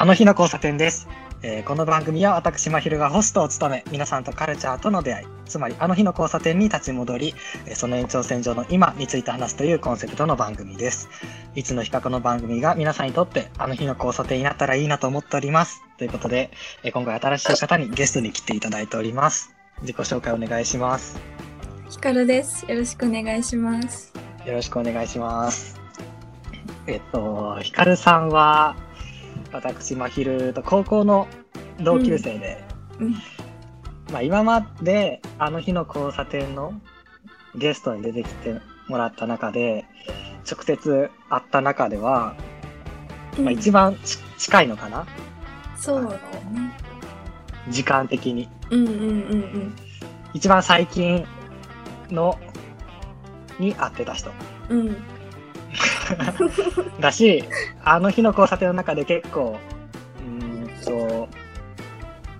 あの日の交差点です。えーこの番組は私、まひるがホストを務め、皆さんとカルチャーとの出会い、つまりあの日の交差点に立ち戻り、えーその延長線上の今について話すというコンセプトの番組です。いつの日かこの番組が皆さんにとってあの日の交差点になったらいいなと思っております。ということで、えー今回新しい方にゲストに来ていただいております。自己紹介お願いします。ひかるです。よろしくお願いします。よろしくお願いします。えっと、ヒカルさんは、私、まひると高校の同級生で、うんまあ今まであの日の交差点のゲストに出てきてもらった中で、直接会った中では、まあ一番ち近いのかな？そうだね。時間的に。うんうんうん一番最近のに会ってた人。うん。うん。だし、あの日の交差点の中で結構、うーんと、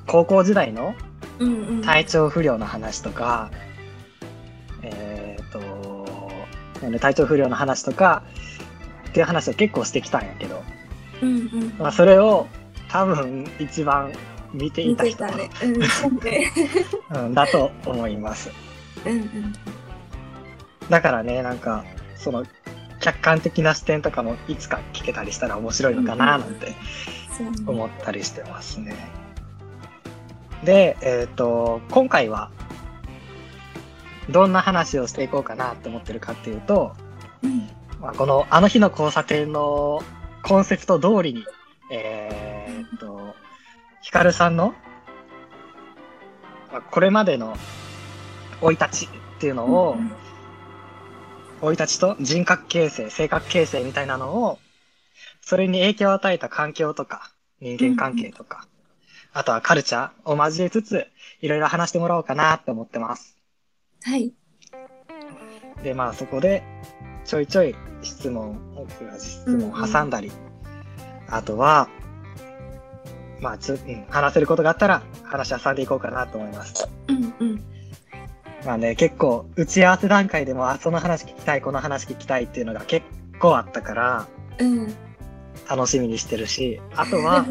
高校時代のうんうん。体調不良の話とか、えっ、と、なんで体調不良の話とか、っていう話を結構してきたんやけど、うんうん。まあ、それを多分一番見てい見た人、ね。うん、だと思います。うんうん。だからね、なんか、その、客観的な視点とかもいつか聞けたりしたら面白いのかななんて。思ったりしてますね。で、えっ、と、今回は、どんな話をしていこうかなって思ってるかっていうと、うんまあ、このあの日の交差点のコンセプト通りに、えっ、と、ヒカルさんの、まあ、これまでの生い立ちっていうのを、うん生い立ちと人格形成、性格形成みたいなのを、それに影響を与えた環境とか、人間関係とか、あとはカルチャーを交えつつ、いろいろ話してもらおうかなって思ってます。はい。で、まあそこで、ちょいちょい質問、僕が質問を挟んだり、あとは、まあつ、うん、話せることがあったら話挟んでいこうかなと思います。うんうん。まあね、結構、打ち合わせ段階でも、あ、その話聞きたい、この話聞きたいっていうのが結構あったから、うん。楽しみにしてるし、あとは、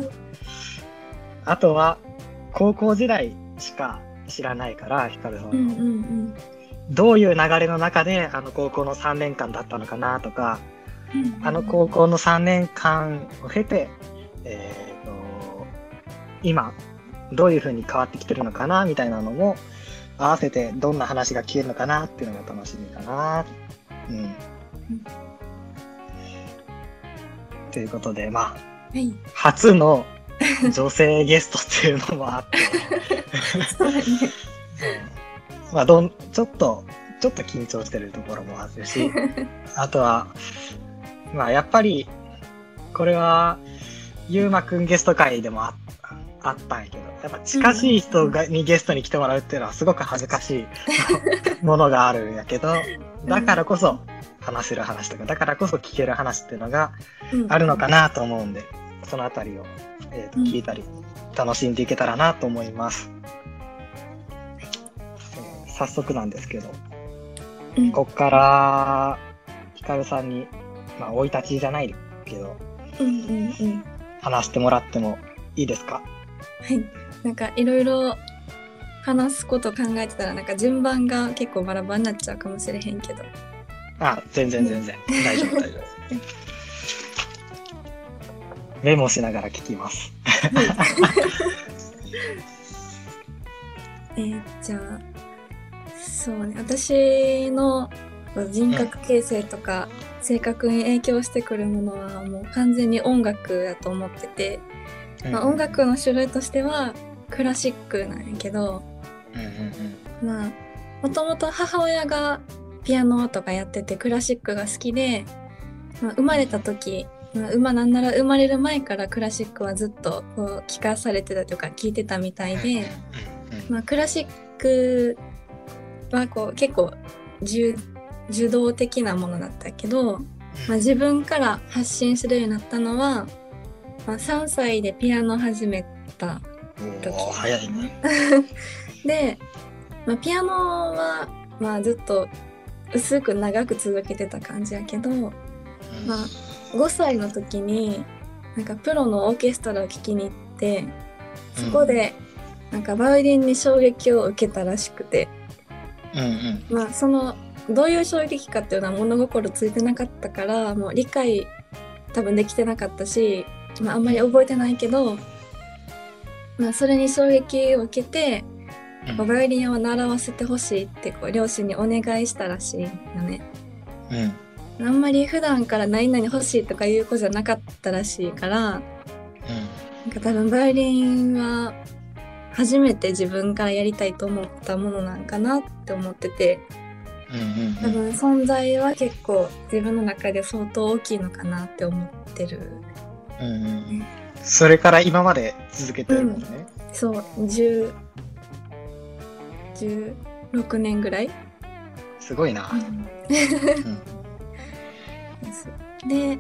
あとは、高校時代しか知らないから、ヒカルさんの、うんうんどういう流れの中で、あの高校の3年間だったのかなとか、うん。あの高校の3年間を経て、えーと、今、どういう風に変わってきてるのかなみたいなのも、合わせてどんな話が聞けるのかなっていうのが楽しみかな。うん。ということで、まあ、はい。初の女性ゲストっていうのもあって、まあ、どん、ちょっと、ちょっと緊張してるところもあるし、あとは、まあ、やっぱり、これは、ゆうまくんゲスト会でもああったんやけど、やっぱ近しい人が、にゲストに来てもらうっていうのはすごく恥ずかしい ものがあるんやけど、だからこそ話せる話とか、だからこそ聞ける話っていうのがうん。あるのかなと思うんで、そのあたりを、えーとうん。聞いたり、楽しんでいけたらなと思います。えー早速なんですけど、うん。こっから、ヒカルさんに、まあ、生い立ちじゃないけど。話してもらってもいいですか？はい。なんかいろいろ話すこと考えてたらなんか順番が結構バラバラになっちゃうかもしれへんけど。あ、全然全然。大丈夫、大丈夫。メモしながら聞きます。えーじゃあそうね私の人格形成とか性格に影響してくるものはもう完全に音楽だと思ってて、まあ、音楽の種類としてはクラシックなんやけどまあもともと母親がピアノとかやっててクラシックが好きで、まあ、生まれた時まあ、馬なんなら生まれる前からクラシックはずっとこう聞かされてたとか聞いてたみたいで、まあ、クラシックはこう結構受受動的なものだったけど、まあ、自分から発信するようになったのは、まあ、3歳でピアノを始めたおー早いね。で、まあ、ピアノは、まあ、ずっと薄く長く続けてた感じやけど、まあ、5歳の時になんかプロのオーケストラを聴きに行ってそこでなんかバイオリンに衝撃を受けたらしくて、うんうん。まあそのどういう衝撃かっていうのは物心ついてなかったからもう理解多分できてなかったし、まあ、あんまり覚えてないけど、まあ、それに衝撃を受けてうん。バイオリンを習わせてほしいってこう両親にお願いしたらしいよね。うん。あんまり普段から何々欲しいとかいう子じゃなかったらしいからなんか多分バイオリンは初めて自分からやりたいと思ったものなんかなって思っててうん。多分存在は結構自分の中で相当大きいのかなって思ってるうんうんうん。それから今まで続けてるもんね。そう。10 16年ぐらい、すごいな。で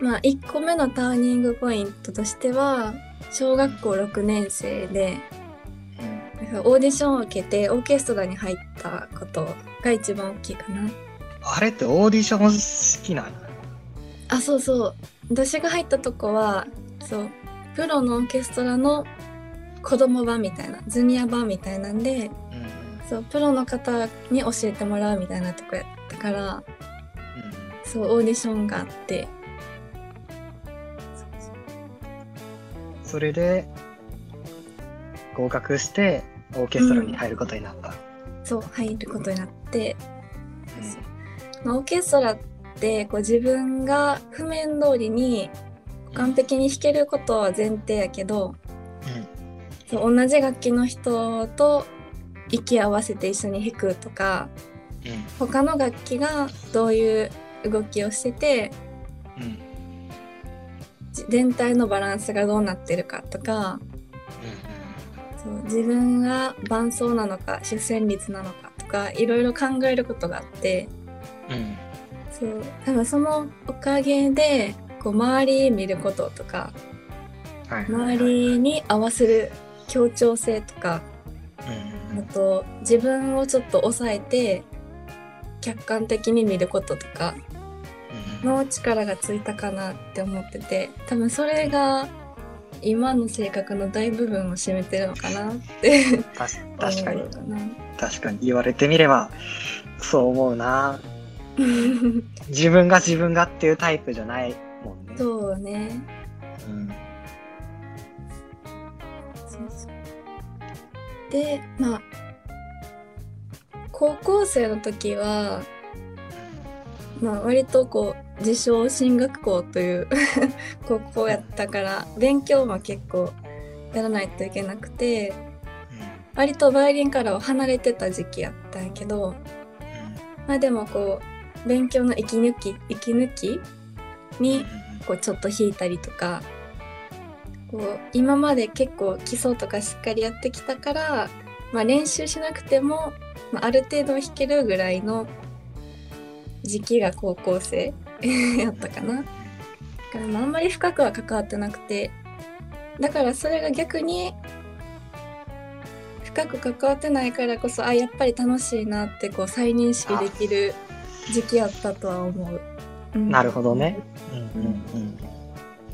まあ1個目のターニングポイントとしては小学校6年生でうん。オーディションを受けてオーケストラに入ったことが一番大きいかな。あれってオーディション好きなの？あそうそう私が入ったとこはそうプロのオーケストラの子供版みたいなジュニア版みたいなんでそうプロの方に教えてもらうみたいなとこやったからそうオーディションがあって。それで合格してオーケストラに入ることになった。そう入ることになって、まあ、オーケストラってこう自分が譜面通りに完璧に弾けることは前提やけどそう同じ楽器の人と息合わせて一緒に弾くとか他の楽器がどういう動きをしててうん。全体のバランスがどうなってるかとかそう自分が伴奏なのか主旋律なのかとかいろいろ考えることがあって。うんそう。多分そのおかげでこう周り見ることとかはい周りに合わせる協調性とかうんあと自分をちょっと抑えて客観的に見ることとかの力がついたかなって思ってて多分それが今の性格の大部分を占めてるのかなってた確かに。確かに言われてみればそう思うな 自分が自分がっていうタイプじゃないもんね。そうね。うん。そうそうでまあ高校生の時は、まあ、割とこう自称進学校という 高校やったから勉強も結構やらないといけなくて割とバイオリンからは離れてた時期やったんやけどまあでもこう勉強の息抜き息抜き？にこうちょっと弾いたりとか。こう今まで結構基礎とかしっかりやってきたから、まあ、練習しなくても、まあ、ある程度弾けるぐらいの時期が高校生 やったかな。だからまああんまり深くは関わってなくて。だからそれが逆に深く関わってないからこそあやっぱり楽しいなってこう再認識できる時期やったとは思う。うんなるほどね。うんうんうん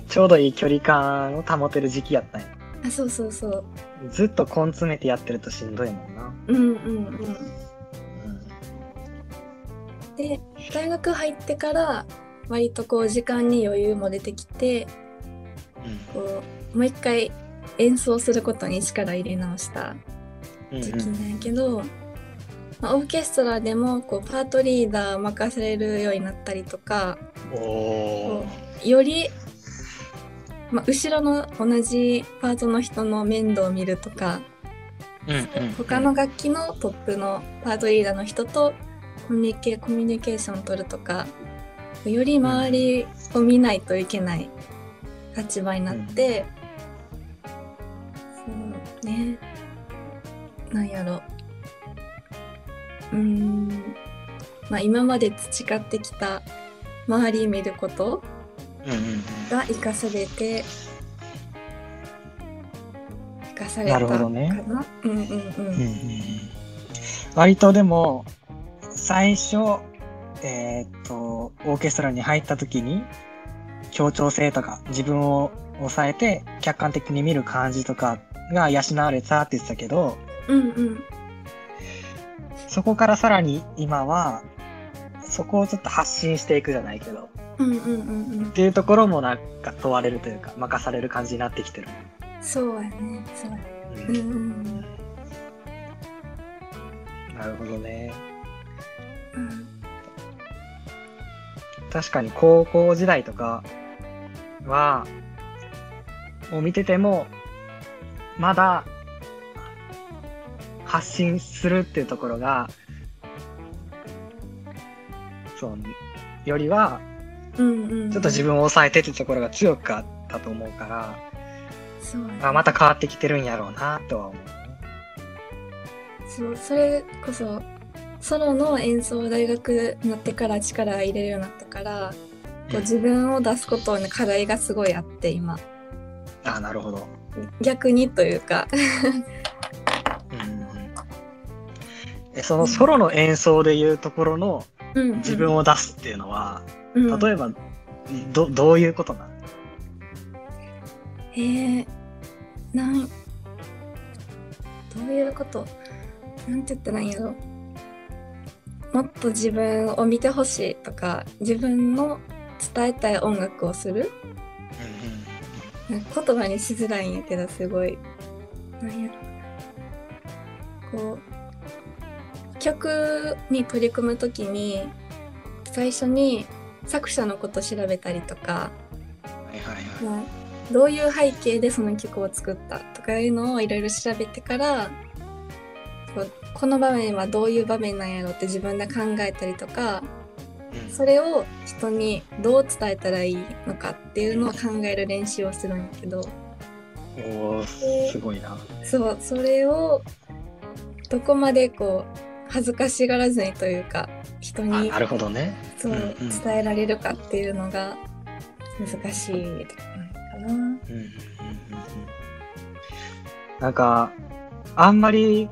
ちょうどいい距離感を保てる時期やったんや。あそうそうそう。ずっと根詰めてやってるとしんどいもんな。うんうんうん。うんで大学入ってから割とこう時間に余裕も出てきてこうもう一回演奏することに力入れ直したうん時期なんやけど、まあ、オーケストラでもこうパートリーダー任せれるようになったりとか。より、まあ、後ろの同じパートの人の面倒を見るとかうんうん他の楽器のトップのパートリーダーの人とコミュニケコミュニケーションを取るとかより周りを見ないといけない立場になって、そうね。なんやろうーん。まあ今まで培ってきた周り見ることが生かされて生かされたな？るかなほどね。うんうんうん。うんうんうん。割とでも最初えーっとオーケストラに入った時に協調性とか自分を抑えて客観的に見る感じとかが養われたって言ってたけど、うんうん。そこからさらに今は、そこをちょっと発信していくじゃないけど、うんうんうんうんっ。ていうところもなんか問われるというか、任される感じになってきてる。そうやね。そうやね。うんうんうんなるほどね。うん。確かに高校時代とかは、もう見てても、まだ発信するっていうところが、そう、よりは。ちょっと自分を抑えてってところが強かったと思うから、そうあまた変わってきてるんやろうなとは思うね。そう、それこそ、ソロの演奏を大学になってから力入れるようになったから、こう自分を出すことの課題がすごいあって、今。あなるほど。逆にというか。そのソロの演奏でいうところのうん、自分を出すっていうのは、うん、例えばどどういうことなの？えー、なん、どういうこと？なんて言ったらいいんやろ？もっと自分を見てほしいとか、自分の伝えたい音楽をする？なんか言葉にしづらいんやけど、すごい。なんやろ。こう、曲に取り組むときに、最初に作者のこと調べたりとか、はいはいはい。まあ、どういう背景でその曲を作ったとかいうのをいろいろ調べてからこの場面はどういう場面なんやろって自分で考えたりとかうんそれを人にどう伝えたらいいのかっていうのを考える練習をするんやけどおーすごいな。そうそれをどこまでこう恥ずかしがらずにというか人あになるほどね。そううんうん伝えられるかっていうのが難しいところかな。うんうんうんうんうんなんか、あんまり、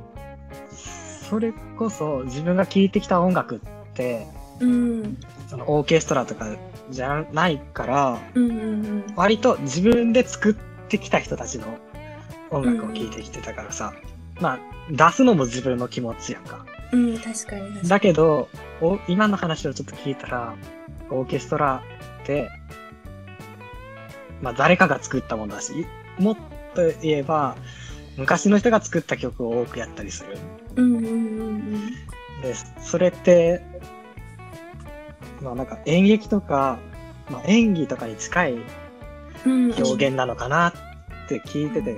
それこそ自分が聴いてきた音楽って、うんそのオーケストラとかじゃないから、うんうん割と自分で作ってきた人たちの音楽を聴いてきてたからさ、まあ、出すのも自分の気持ちやんか。うん、うん、確かに。だけど、お今の話をちょっと聞いたら、オーケストラって、まあ誰かが作ったものだし、もっと言えば、昔の人が作った曲を多くやったりする。うんうんうんで、それって、まあなんか演劇とか、まあ演技とかに近いうん。表現なのかなって聞いてて、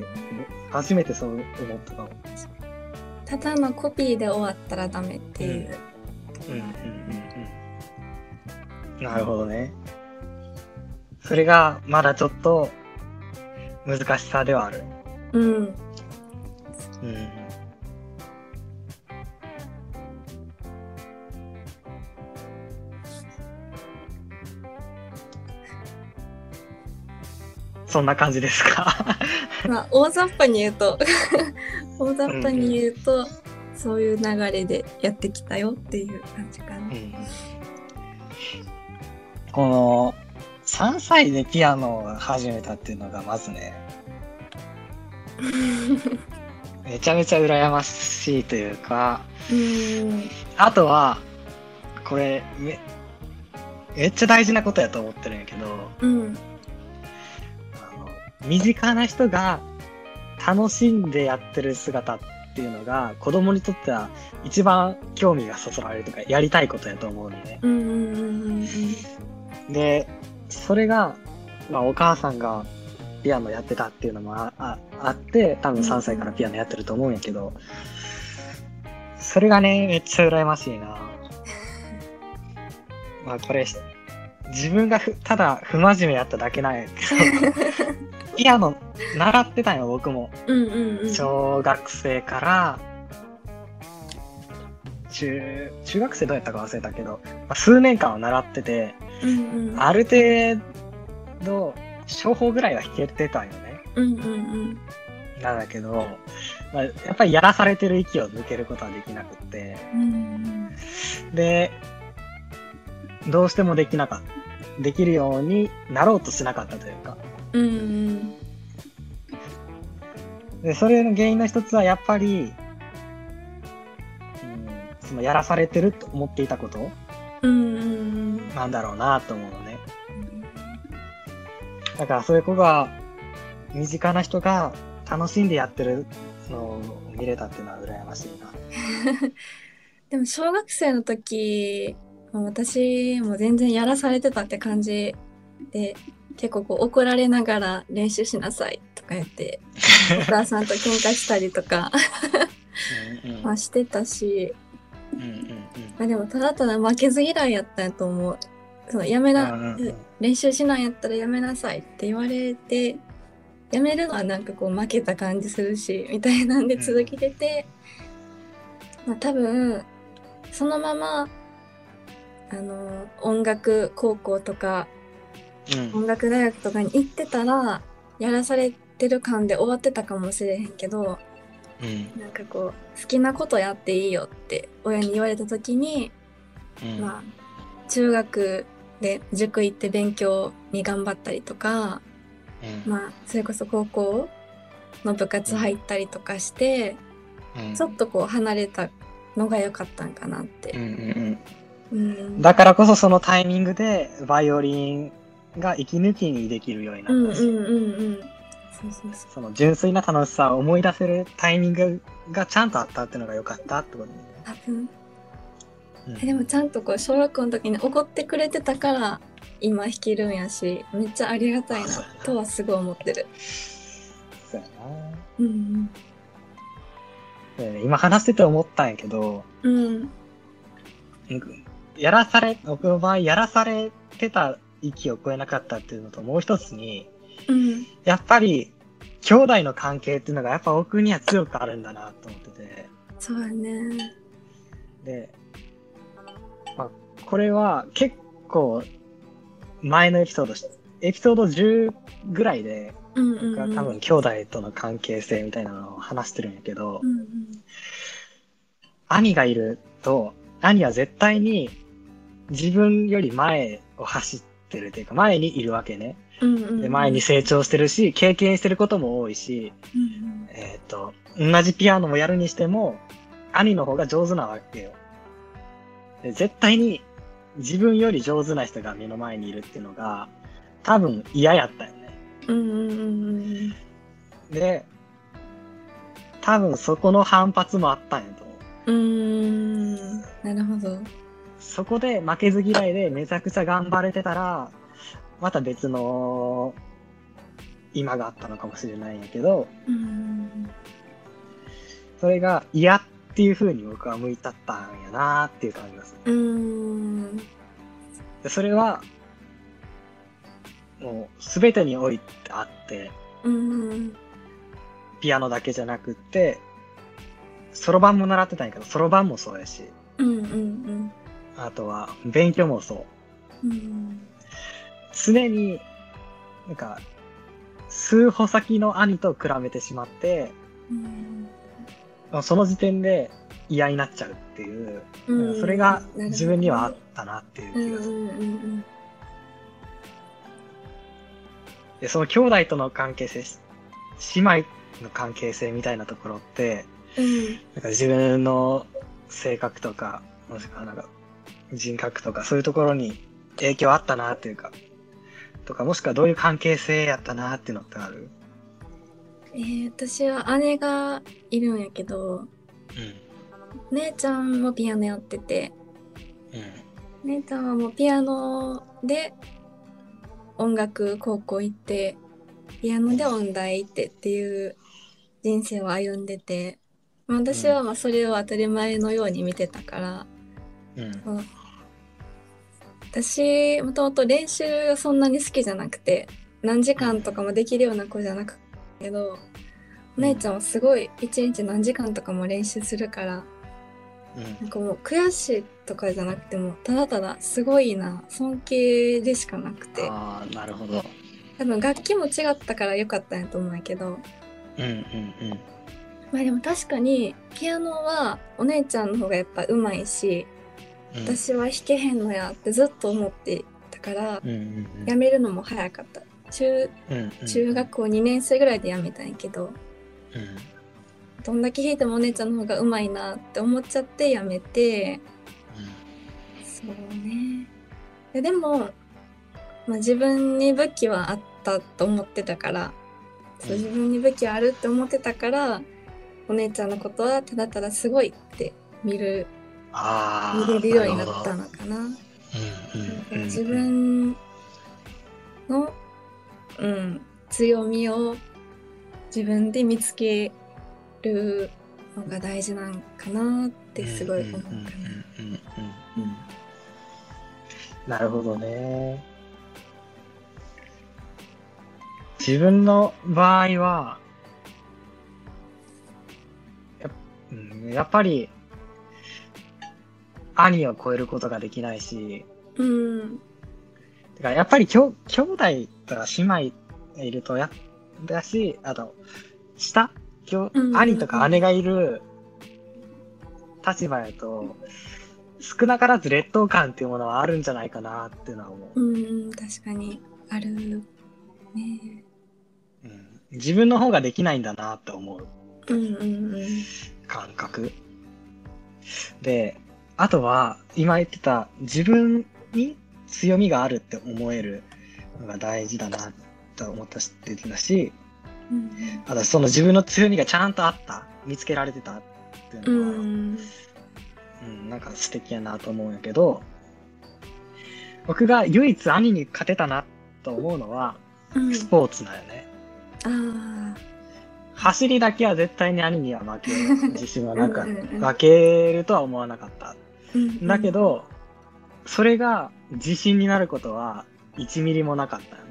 初めてそう思ったかも。ただのコピーで終わったらダメっていう。うんうんうんうん。なるほどね。それがまだちょっと難しさではある。うん。うん。そんな感じですか？まあ、大雑把に言うと、大雑把に言うと、そういう流れでやってきたよっていう感じかな。うんこの3歳でピアノを始めたっていうのがまずね めちゃめちゃ羨ましいというかうん。あとはこれめめっちゃ大事なことやと思ってるんやけどうん。身近な人が楽しんでやってる姿っていうのが子供にとっては一番興味がそそられるとかやりたいことやと思うのね。うんうんうんうんで、それが、まあ、お母さんがピアノやってたっていうのもあああって、多分3歳からピアノやってると思うんやけど、それがね、めっちゃ羨ましいな。まあ、これ、自分がふただ不真面目やっただけなんやけど、ピアノ習ってたんよ、僕も。うんうんうん。小学生から、中、中学生どうやったか忘れたけど、まあ、数年間は習ってて、うんうん。ある程度、処方ぐらいは弾けてたんよね。うんうんうん。なんだけど、まあ、やっぱりやらされてる息を抜けることはできなくって、うんで、どうしてもできなかっできるようになろうとしなかったというか。うんうんで、それの原因の一つはやっぱり、うん、そのやらされてると思っていたことうんうんなんだろうなと思うのね。だからそういう子が、身近な人が楽しんでやってるのを見れたっていうのは羨ましいな。でも小学生の時私も全然やらされてたって感じで結構こう怒られながら練習しなさいとか言って お母さんと喧嘩したりとか。うんうん。まあしてたし、うんうんまあ、でもただただ負けず嫌いやったんやと思う。そのやめうんな、うんうん。練習しないんやったらやめなさいって言われてやめるのはなんかこう負けた感じするしみたいなんで続けてて、まあ多分そのままあの音楽高校とかうん音楽大学とかに行ってたらやらされてる感で終わってたかもしれへんけどうん。なんかこう好きなことやっていいよって親に言われた時にうん。まあ中学で塾行って勉強に頑張ったりとかうん。まあそれこそ高校の部活入ったりとかして、うん。ちょっとこう離れたのが良かったんかなっうんて。うん、だからこそそのタイミングでバイオリンが息抜きにできるようになったし、うんうん。その純粋な楽しさを思い出せるタイミングがちゃんとあったっていうのが良かったってことね。多分。うでもちゃんとこう小学校の時に怒ってくれてたから今弾けるんやしめっちゃありがたいなとはすごい思ってる。そうやな。うんで今話してて思ったんやけど、うん。やらされ、僕の場合やらされてた域を超えなかったっていうのともう一つに、うんやっぱり兄弟の関係っていうのがやっぱ僕には強くあるんだなと思ってて。そうやね。で、まあ、これは結構前のエピソードし、エピソード10ぐらいで、うんうん、うん。僕は多分兄弟との関係性みたいなのを話してるんやけど、うんうん兄がいると、兄は絶対に自分より前を走ってるというか、前にいるわけね。で前に成長してるし、経験してることも多いし、うんうんえっ、と、同じピアノもやるにしても、兄の方が上手なわけよ。で絶対に自分より上手な人が目の前にいるっていうのが、多分嫌やったよね。うんうんうんうんで、多分そこの反発もあったんやと思う。うーんなるほど。そこで負けず嫌いでめちゃくちゃ頑張れてたら、また別の今があったのかもしれないんやけど、うんそれが嫌っていう風に僕は向いたったんやなっていう感じがする。うーん。でそれは、もうすべてにおいてあって、うん。ピアノだけじゃなくって、そろばんも習ってたんやけど、そろばんもそうやし、うんうんあとは勉強もそう。うん常に、なんか、数歩先の兄と比べてしまって、うんその時点で嫌になっちゃうっていう、うんそれが自分にはあったなっていう気がする。んうんで、その兄弟との関係性、姉妹の関係性みたいなところって、うんなんか自分の性格とか、もしくはなんか人格とかそういうところに影響あったなっていうか、とかもしくはどういう関係性やったなっていうのってある？えー私は姉がいるんやけどうん。姉ちゃんもピアノやっててうん。姉ちゃんはもうピアノで音楽高校行ってピアノで音大行ってっていう人生を歩んでて私はまあそれを当たり前のように見てたから、うん。私もともと練習がそんなに好きじゃなくて何時間とかもできるような子じゃなくけどお姉ちゃんはすごい一日何時間とかも練習するからうんなんかもう悔しいとかじゃなくてもただただすごいな尊敬でしかなくてああ、なるほど。多分楽器も違ったから良かったんやと思うんやけどうんうんうん。まあでも確かにピアノはお姉ちゃんの方がやっぱ上手いしうん私は弾けへんのやってずっと思ってたからうんうんうん。辞めるのも早かった。中うんうん中学校2年生ぐらいで辞めたんやけどうん。どんだけ弾いてもお姉ちゃんの方がうまいなって思っちゃって辞めてそうね。ででも、まあ、自分に武器はあったと思ってたからそう自分に武器はあるって思ってたからお姉ちゃんのことはただただすごいって見る見れるようになったのかな。うんうんうん自分の、うん、強みを自分で見つけるのが大事なんかなってすごい思うかな。なるほどね。自分の場合は、や,、うん、やっぱり、兄を超えることができないし、うん、だからやっぱりきょ兄弟とか姉妹いるとや、だし、あと、下、きょうん兄とか姉がいる立場やと、少なからず劣等感っていうものはあるんじゃないかなっていうのは思う。うん、確かにあるね。うん、自分の方ができないんだなって思ううんうんうん。感覚。で、あとは、今言ってた自分に強みがあるって思えるのが大事だなと思ったし、だし、うんあとその自分の強みがちゃんとあった、見つけられてたっていううのは、うんん。なんか素敵やなと思うんやけど、僕が唯一兄に勝てたなと思うのは、うん。スポーツだよね。あ走りだけは絶対に兄には負ける自信はなかうんうんうん負けるとは思わなかった。あ。うんだけ、ど、それが自信になることは1ミリもなかったよね。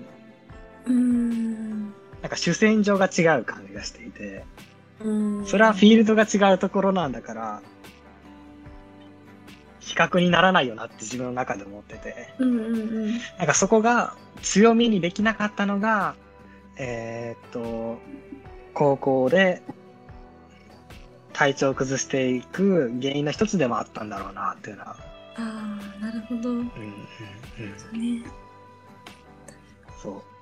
うん。なんか主戦場が違う感じがしていて、うん。それはフィールドが違うところなんだから、比較にならないよなって自分の中で思ってて、うんうんうん。なんかそこが強みにできなかったのが、えーっと、高校で体調を崩していく原因の一つでもあったんだろうなっていうのは、ああ、なるほど。うんうんうん、そうね。そう。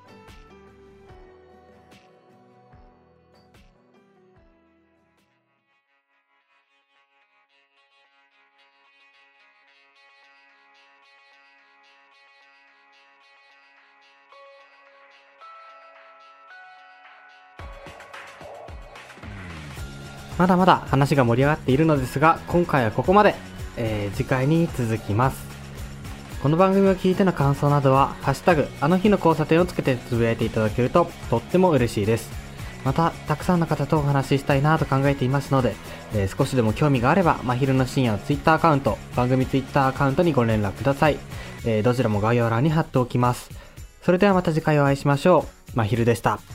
まだまだ話が盛り上がっているのですが、今回はここまで。えー次回に続きます。この番組を聞いての感想などは、ハッシュタグ、あの日の交差点をつけてつぶやいていただけると、とっても嬉しいです。また、たくさんの方とお話ししたいなと考えていますので、えー少しでも興味があれば、まひるの深夜のツイッターアカウント、番組ツイッターアカウントにご連絡ください。えーどちらも概要欄に貼っておきます。それではまた次回お会いしましょう。まひるでした。「